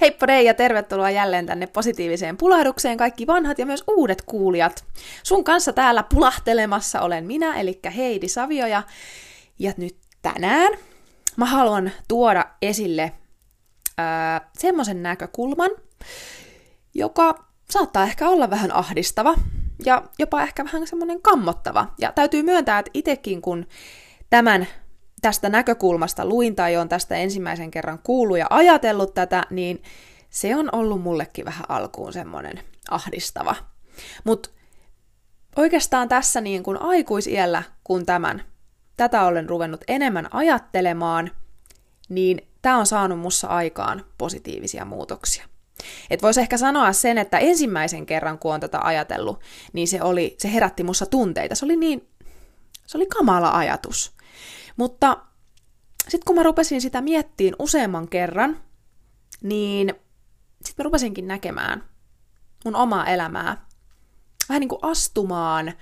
Heippa Rei ja tervetuloa jälleen tänne positiiviseen pulahdukseen kaikki vanhat ja myös uudet kuulijat. Sun kanssa täällä pulahtelemassa olen minä, eli Heidi Savio ja, ja nyt tänään mä haluan tuoda esille semmoisen näkökulman, joka saattaa ehkä olla vähän ahdistava ja jopa ehkä vähän semmoinen kammottava. Ja täytyy myöntää, että itsekin kun tämän tästä näkökulmasta luin tai on tästä ensimmäisen kerran kuullut ja ajatellut tätä, niin se on ollut mullekin vähän alkuun semmoinen ahdistava. Mutta oikeastaan tässä niin kuin aikuisiellä, kun tämän, tätä olen ruvennut enemmän ajattelemaan, niin tämä on saanut mussa aikaan positiivisia muutoksia. Et voisi ehkä sanoa sen, että ensimmäisen kerran, kun on tätä ajatellut, niin se, oli, se herätti mussa tunteita. Se oli niin, se oli kamala ajatus. Mutta sitten kun mä rupesin sitä miettiin useamman kerran, niin sitten mä rupesinkin näkemään mun omaa elämää. Vähän niin kuin astumaan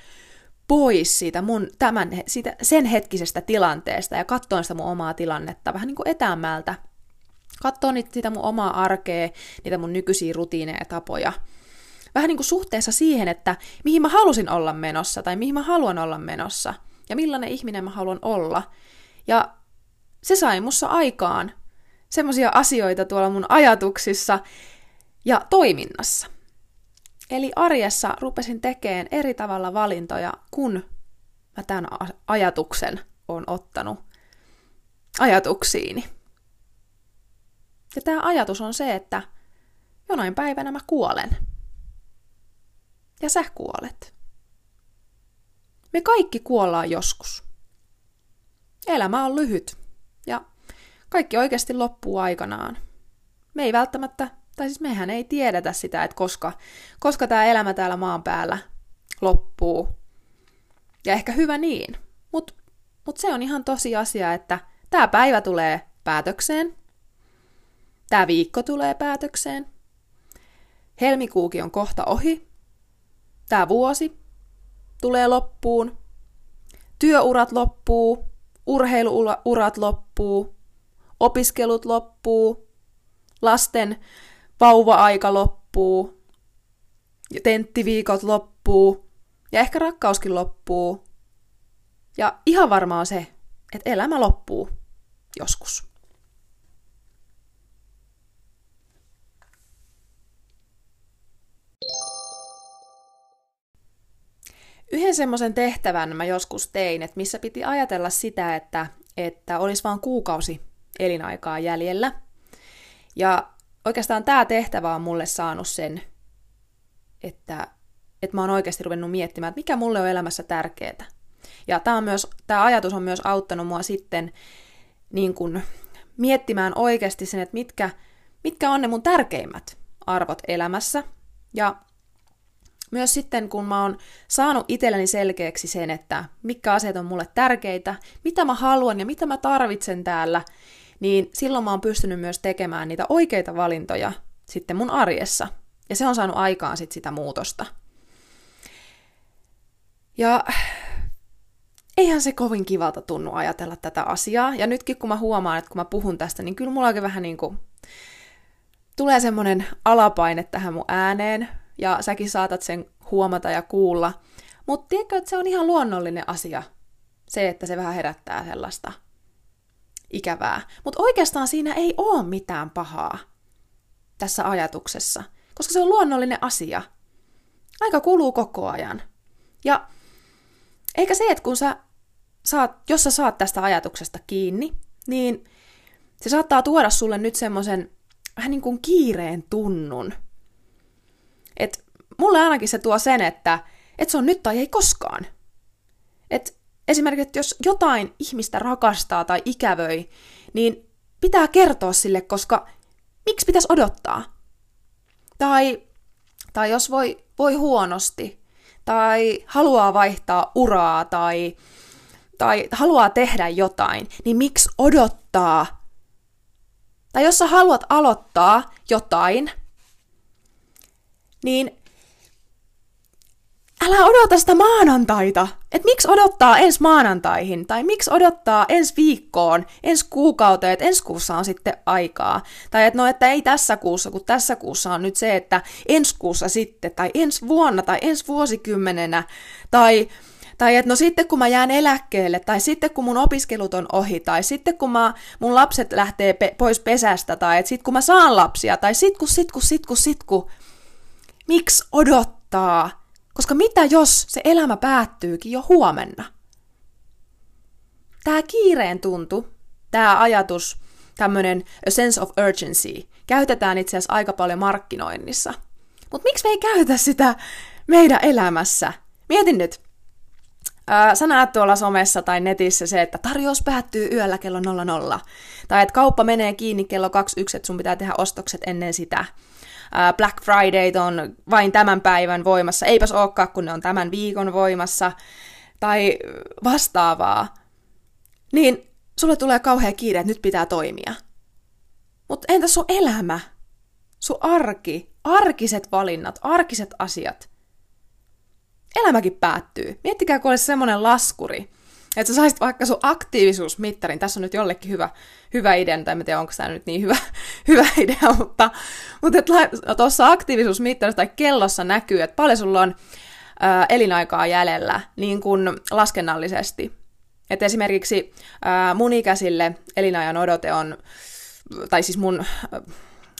pois siitä mun tämän, siitä, sen hetkisestä tilanteesta ja katsoa sitä mun omaa tilannetta vähän niin kuin etäämältä. Katsoa niitä, sitä mun omaa arkea, niitä mun nykyisiä rutiineja ja tapoja. Vähän niin kuin suhteessa siihen, että mihin mä halusin olla menossa tai mihin mä haluan olla menossa ja millainen ihminen mä haluan olla. Ja se sai mussa aikaan semmoisia asioita tuolla mun ajatuksissa ja toiminnassa. Eli arjessa rupesin tekemään eri tavalla valintoja, kun mä tämän ajatuksen on ottanut ajatuksiini. Ja tämä ajatus on se, että jonain päivänä mä kuolen. Ja sä kuolet. Me kaikki kuollaan joskus. Elämä on lyhyt ja kaikki oikeasti loppuu aikanaan. Me ei välttämättä, tai siis mehän ei tiedetä sitä, että koska, koska tämä elämä täällä maan päällä loppuu. Ja ehkä hyvä niin. Mutta mut se on ihan tosi asia, että tämä päivä tulee päätökseen. Tämä viikko tulee päätökseen. Helmikuukin on kohta ohi. Tämä vuosi tulee loppuun. Työurat loppuu urheiluurat loppuu, opiskelut loppuu, lasten vauva-aika loppuu, tenttiviikot loppuu ja ehkä rakkauskin loppuu. Ja ihan varmaa on se, että elämä loppuu joskus. Yhden semmoisen tehtävän mä joskus tein, että missä piti ajatella sitä, että, että olisi vain kuukausi elinaikaa jäljellä. Ja oikeastaan tämä tehtävä on mulle saanut sen, että, että mä oon oikeasti ruvennut miettimään, että mikä mulle on elämässä tärkeää. Ja tämä, on myös, tämä ajatus on myös auttanut mua sitten niin kun, miettimään oikeasti sen, että mitkä, mitkä on ne mun tärkeimmät arvot elämässä. Ja myös sitten, kun mä oon saanut itselleni selkeäksi sen, että mitkä asiat on mulle tärkeitä, mitä mä haluan ja mitä mä tarvitsen täällä, niin silloin mä oon pystynyt myös tekemään niitä oikeita valintoja sitten mun arjessa. Ja se on saanut aikaan sitten sitä muutosta. Ja eihän se kovin kivalta tunnu ajatella tätä asiaa. Ja nytkin kun mä huomaan, että kun mä puhun tästä, niin kyllä mulla vähän niin kuin tulee semmoinen alapaine tähän mun ääneen, ja säkin saatat sen huomata ja kuulla. Mutta tiedätkö, että se on ihan luonnollinen asia, se, että se vähän herättää sellaista ikävää. Mutta oikeastaan siinä ei ole mitään pahaa tässä ajatuksessa, koska se on luonnollinen asia. Aika kuluu koko ajan. Ja eikä se, että kun sä saat, jos sä saat tästä ajatuksesta kiinni, niin se saattaa tuoda sulle nyt semmoisen vähän niin kuin kiireen tunnun – et mulle ainakin se tuo sen, että, et se on nyt tai ei koskaan. Et esimerkiksi, että jos jotain ihmistä rakastaa tai ikävöi, niin pitää kertoa sille, koska miksi pitäisi odottaa? Tai, tai jos voi, voi huonosti, tai haluaa vaihtaa uraa, tai, tai haluaa tehdä jotain, niin miksi odottaa? Tai jos sä haluat aloittaa jotain, niin älä odota sitä maanantaita. Et miksi odottaa ensi maanantaihin? Tai miksi odottaa ensi viikkoon, ensi kuukauteen, että ensi kuussa on sitten aikaa? Tai että no, että ei tässä kuussa, kun tässä kuussa on nyt se, että ensi kuussa sitten, tai ensi vuonna, tai ensi vuosikymmenenä, tai tai että no sitten kun mä jään eläkkeelle, tai sitten kun mun opiskelut on ohi, tai sitten kun mä, mun lapset lähtee pe- pois pesästä, tai että sitten kun mä saan lapsia, tai sit kun, sit kun, sit kun, sit kun. Miksi odottaa? Koska mitä jos se elämä päättyykin jo huomenna? Tämä kiireen tuntu, tämä ajatus, tämmöinen a sense of urgency, käytetään itse asiassa aika paljon markkinoinnissa. Mutta miksi me ei käytä sitä meidän elämässä? Mietin nyt, Ää, sä näet tuolla somessa tai netissä se, että tarjous päättyy yöllä kello 00. Tai että kauppa menee kiinni kello 21, että sun pitää tehdä ostokset ennen sitä. Black Friday on vain tämän päivän voimassa. Eipäs olekaan, kun ne on tämän viikon voimassa. Tai vastaavaa. Niin sulle tulee kauhea kiire, että nyt pitää toimia. Mutta entä sun elämä? Sun arki, arkiset valinnat, arkiset asiat – elämäkin päättyy. Miettikää, kun olisi semmoinen laskuri, että sä saisit vaikka sun aktiivisuusmittarin, tässä on nyt jollekin hyvä, hyvä idea, tai en tiedä, onko tämä nyt niin hyvä, hyvä idea, mutta, mutta tuossa aktiivisuusmittarissa tai kellossa näkyy, että paljon sulla on ää, elinaikaa jäljellä, niin kuin laskennallisesti. Että esimerkiksi ää, mun ikäisille elinajan odote on, tai siis mun,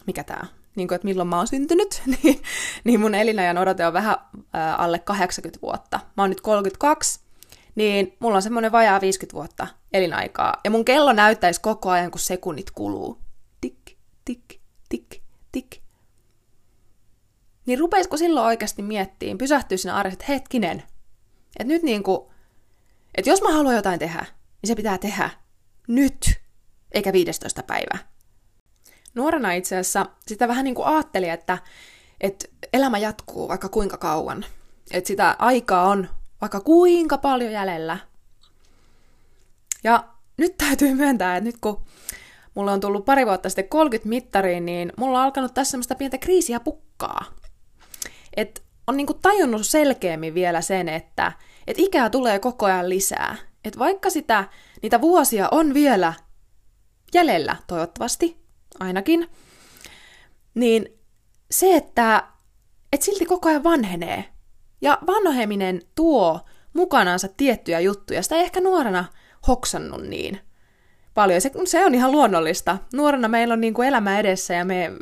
mikä tämä niin kuin, että milloin mä oon syntynyt, niin, niin mun elinajan odote on vähän ää, alle 80 vuotta. Mä oon nyt 32, niin mulla on semmoinen vajaa 50 vuotta elinaikaa. Ja mun kello näyttäisi koko ajan, kun sekunnit kuluu. Tik, tik, tik, tik. Niin rupeisiko silloin oikeasti miettiin, pysähtyä siinä arjessa, että hetkinen, että nyt niin että jos mä haluan jotain tehdä, niin se pitää tehdä nyt, eikä 15 päivää nuorena itse asiassa sitä vähän niin kuin ajattelin, että, että elämä jatkuu vaikka kuinka kauan. Että sitä aikaa on vaikka kuinka paljon jäljellä. Ja nyt täytyy myöntää, että nyt kun mulla on tullut pari vuotta sitten 30 mittariin, niin mulla on alkanut tässä semmoista pientä kriisiä pukkaa. Et on niinku tajunnut selkeämmin vielä sen, että et ikää tulee koko ajan lisää. Et vaikka sitä, niitä vuosia on vielä jäljellä toivottavasti, ainakin, niin se, että et silti koko ajan vanhenee. Ja vanheminen tuo mukanaansa tiettyjä juttuja. Sitä ei ehkä nuorena hoksannut niin paljon. Se, se on ihan luonnollista. Nuorena meillä on niin kuin elämä edessä ja me,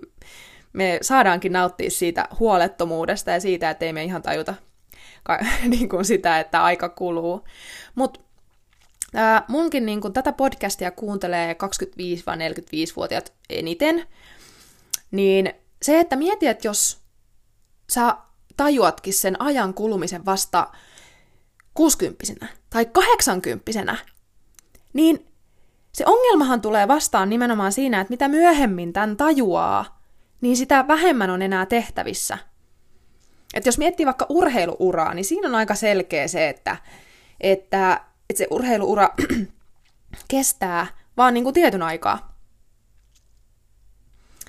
me saadaankin nauttia siitä huolettomuudesta ja siitä, että ei me ihan tajuta niin kuin sitä, että aika kuluu. Mutta Ää, munkin niin kun, tätä podcastia kuuntelee 25-45-vuotiaat eniten, niin se, että mieti, että jos sä tajuatkin sen ajan kulumisen vasta 60 tai 80 niin se ongelmahan tulee vastaan nimenomaan siinä, että mitä myöhemmin tämän tajuaa, niin sitä vähemmän on enää tehtävissä. Et jos miettii vaikka urheiluuraa, niin siinä on aika selkeä se, että, että että se urheiluura kestää vaan niin kuin tietyn aikaa.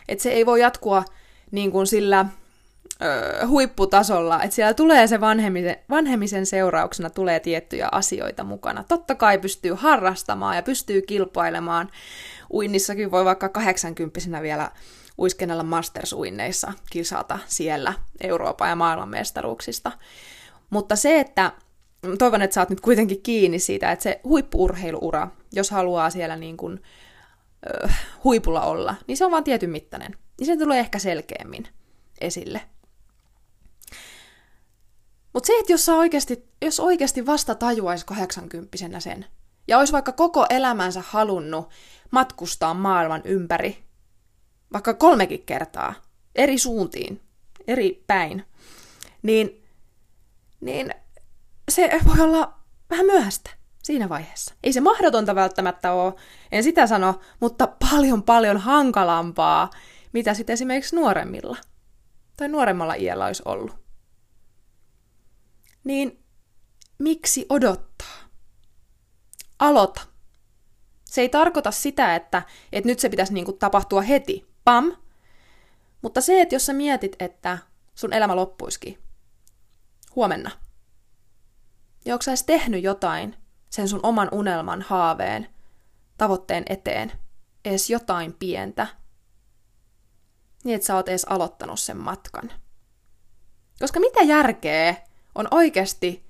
Että se ei voi jatkua niin kuin sillä huipputasolla, että siellä tulee se vanhemisen, vanhemisen seurauksena tulee tiettyjä asioita mukana. Totta kai pystyy harrastamaan ja pystyy kilpailemaan. Uinnissakin voi vaikka 80 vielä uiskennella Masters-uinneissa kisata siellä Euroopan ja maailman mestaruuksista. Mutta se, että toivon, että saat nyt kuitenkin kiinni siitä, että se huippuurheiluura, jos haluaa siellä niin kuin, ö, huipulla olla, niin se on vaan tietyn mittainen. Niin se tulee ehkä selkeämmin esille. Mutta se, että jos, oikeasti, jos oikeasti vasta tajuaisi 80 sen, ja olisi vaikka koko elämänsä halunnut matkustaa maailman ympäri, vaikka kolmekin kertaa, eri suuntiin, eri päin, niin, niin se voi olla vähän myöhäistä siinä vaiheessa. Ei se mahdotonta välttämättä ole, en sitä sano, mutta paljon paljon hankalampaa, mitä sitten esimerkiksi nuoremmilla tai nuoremmalla iällä olisi ollut. Niin miksi odottaa? Aloita. Se ei tarkoita sitä, että, että nyt se pitäisi niin kuin tapahtua heti, pam. Mutta se, että jos sä mietit, että sun elämä loppuisikin huomenna – Ja onko sä edes tehnyt jotain sen sun oman unelman, haaveen, tavoitteen eteen, edes jotain pientä, niin että sä oot edes aloittanut sen matkan. Koska mitä järkeä on oikeasti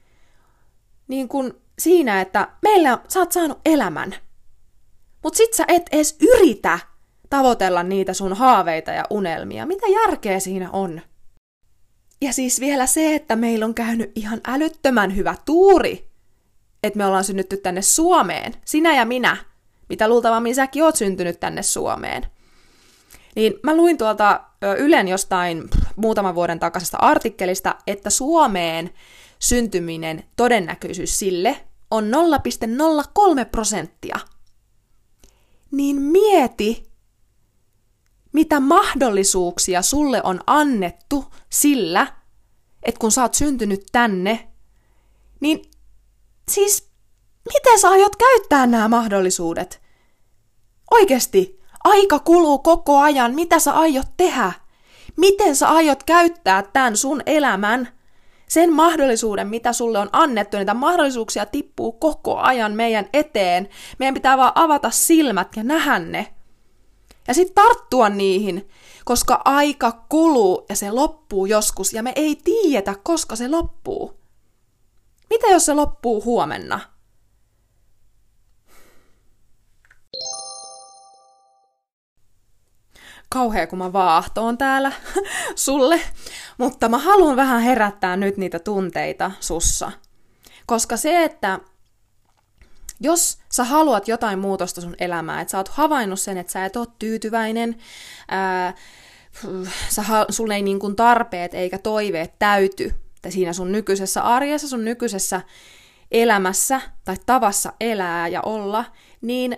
niin kuin siinä, että meillä sä oot saanut elämän, mut sit sä et edes yritä tavoitella niitä sun haaveita ja unelmia. Mitä järkeä siinä on? Ja siis vielä se, että meillä on käynyt ihan älyttömän hyvä tuuri, että me ollaan synnytty tänne Suomeen, sinä ja minä, mitä luultavammin säkin oot syntynyt tänne Suomeen. Niin mä luin tuolta Ylen jostain muutaman vuoden takaisesta artikkelista, että Suomeen syntyminen todennäköisyys sille on 0,03 prosenttia. Niin mieti, mitä mahdollisuuksia sulle on annettu sillä, että kun sä oot syntynyt tänne, niin siis miten sä aiot käyttää nämä mahdollisuudet? Oikeesti, aika kuluu koko ajan, mitä sä aiot tehdä? Miten sä aiot käyttää tämän sun elämän, sen mahdollisuuden, mitä sulle on annettu, niitä mahdollisuuksia tippuu koko ajan meidän eteen. Meidän pitää vaan avata silmät ja nähdä ne. Ja sitten tarttua niihin, koska aika kuluu ja se loppuu joskus ja me ei tiedetä, koska se loppuu. Mitä jos se loppuu huomenna? Kauhea, kun mä vaahtoon täällä sulle, mutta mä haluan vähän herättää nyt niitä tunteita sussa. Koska se, että jos sä haluat jotain muutosta sun elämään, että sä oot havainnut sen, että sä et ole tyytyväinen, ää, sun ei niin kuin tarpeet eikä toiveet täyty siinä sun nykyisessä arjessa, sun nykyisessä elämässä tai tavassa elää ja olla, niin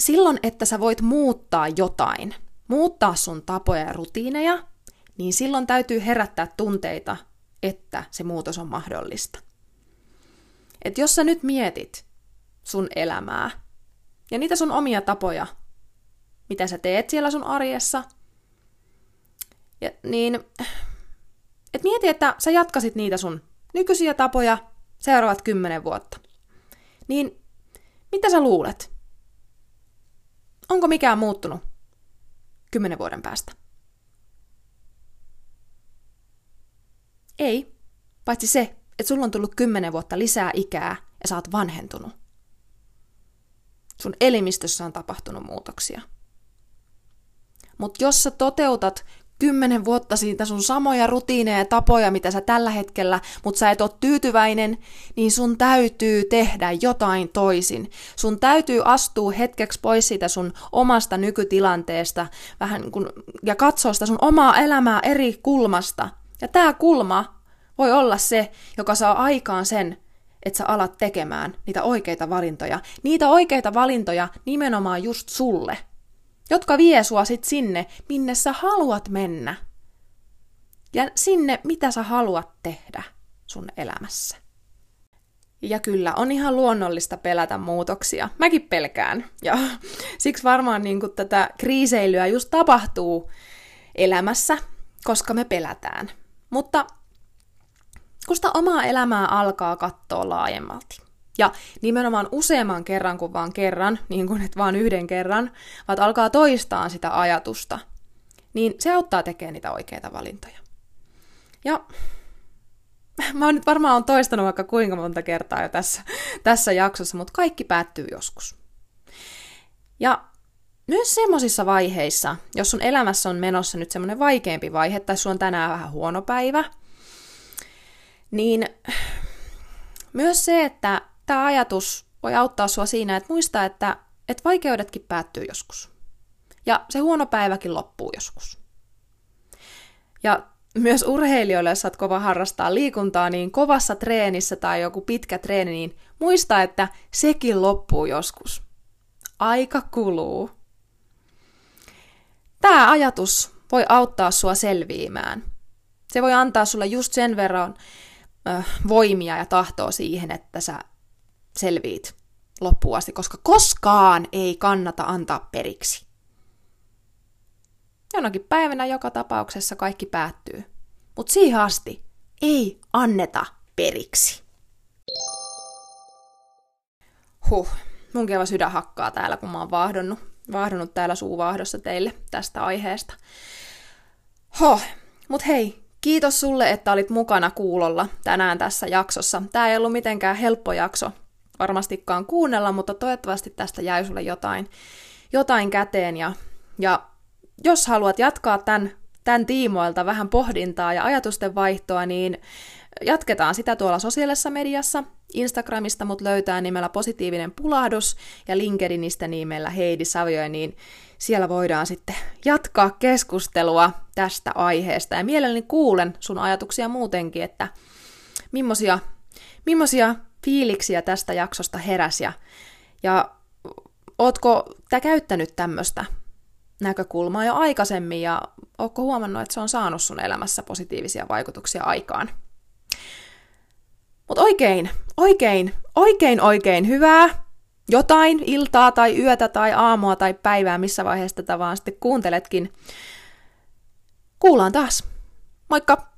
silloin, että sä voit muuttaa jotain, muuttaa sun tapoja ja rutiineja, niin silloin täytyy herättää tunteita, että se muutos on mahdollista. Et jos sä nyt mietit sun elämää ja niitä sun omia tapoja, mitä sä teet siellä sun arjessa, ja, niin et mieti, että sä jatkasit niitä sun nykyisiä tapoja seuraavat kymmenen vuotta. Niin mitä sä luulet? Onko mikään muuttunut kymmenen vuoden päästä? Ei, paitsi se, että sulla on tullut kymmenen vuotta lisää ikää ja sä oot vanhentunut. Sun elimistössä on tapahtunut muutoksia. Mutta jos sä toteutat kymmenen vuotta siitä sun samoja rutiineja ja tapoja, mitä sä tällä hetkellä, mutta sä et ole tyytyväinen, niin sun täytyy tehdä jotain toisin. Sun täytyy astua hetkeksi pois siitä sun omasta nykytilanteesta vähän kun, ja katsoa sitä sun omaa elämää eri kulmasta. Ja tämä kulma voi olla se, joka saa aikaan sen, että sä alat tekemään niitä oikeita valintoja. Niitä oikeita valintoja nimenomaan just sulle – jotka vie sua sit sinne, minne sä haluat mennä. Ja sinne, mitä sä haluat tehdä sun elämässä. Ja kyllä, on ihan luonnollista pelätä muutoksia. Mäkin pelkään. Ja siksi varmaan niin kuin tätä kriiseilyä just tapahtuu elämässä, koska me pelätään. Mutta kun sitä omaa elämää alkaa katsoa laajemmalti, ja nimenomaan useamman kerran kuin vaan kerran, niin kuin et vaan yhden kerran, vaan alkaa toistaa sitä ajatusta, niin se auttaa tekemään niitä oikeita valintoja. Ja mä oon nyt varmaan on toistanut vaikka kuinka monta kertaa jo tässä, tässä jaksossa, mutta kaikki päättyy joskus. Ja myös semmoisissa vaiheissa, jos sun elämässä on menossa nyt semmoinen vaikeampi vaihe, tai sun on tänään vähän huono päivä, niin myös se, että tämä ajatus voi auttaa sua siinä, että muista, että, että vaikeudetkin päättyy joskus. Ja se huono päiväkin loppuu joskus. Ja myös urheilijoille, jos kova harrastaa liikuntaa, niin kovassa treenissä tai joku pitkä treeni, niin muista, että sekin loppuu joskus. Aika kuluu. Tämä ajatus voi auttaa sua selviämään. Se voi antaa sulle just sen verran ö, voimia ja tahtoa siihen, että sä selviit loppuun asti, koska koskaan ei kannata antaa periksi. Jonakin päivänä joka tapauksessa kaikki päättyy. Mutta siihen asti ei anneta periksi. Huh, mun keva sydän hakkaa täällä, kun mä oon vaahdonnut, vaahdonnut täällä suuvaahdossa teille tästä aiheesta. Ho, mut hei, kiitos sulle, että olit mukana kuulolla tänään tässä jaksossa. Tää ei ollut mitenkään helppo jakso varmastikaan kuunnella, mutta toivottavasti tästä jäi sulle jotain, jotain käteen. Ja, ja jos haluat jatkaa tämän, tämän tiimoilta vähän pohdintaa ja ajatusten vaihtoa, niin jatketaan sitä tuolla sosiaalisessa mediassa. Instagramista mut löytää nimellä positiivinen pulahdus ja LinkedInistä nimellä Heidi Savio, niin siellä voidaan sitten jatkaa keskustelua tästä aiheesta. Ja mielelläni kuulen sun ajatuksia muutenkin, että millaisia, millaisia fiiliksiä tästä jaksosta heräs ja, ja ootko tä käyttänyt tämmöistä näkökulmaa jo aikaisemmin ja ootko huomannut, että se on saanut sun elämässä positiivisia vaikutuksia aikaan? Mutta oikein, oikein, oikein, oikein hyvää jotain iltaa tai yötä tai aamua tai päivää, missä vaiheessa tätä vaan sitten kuunteletkin. Kuullaan taas. Moikka!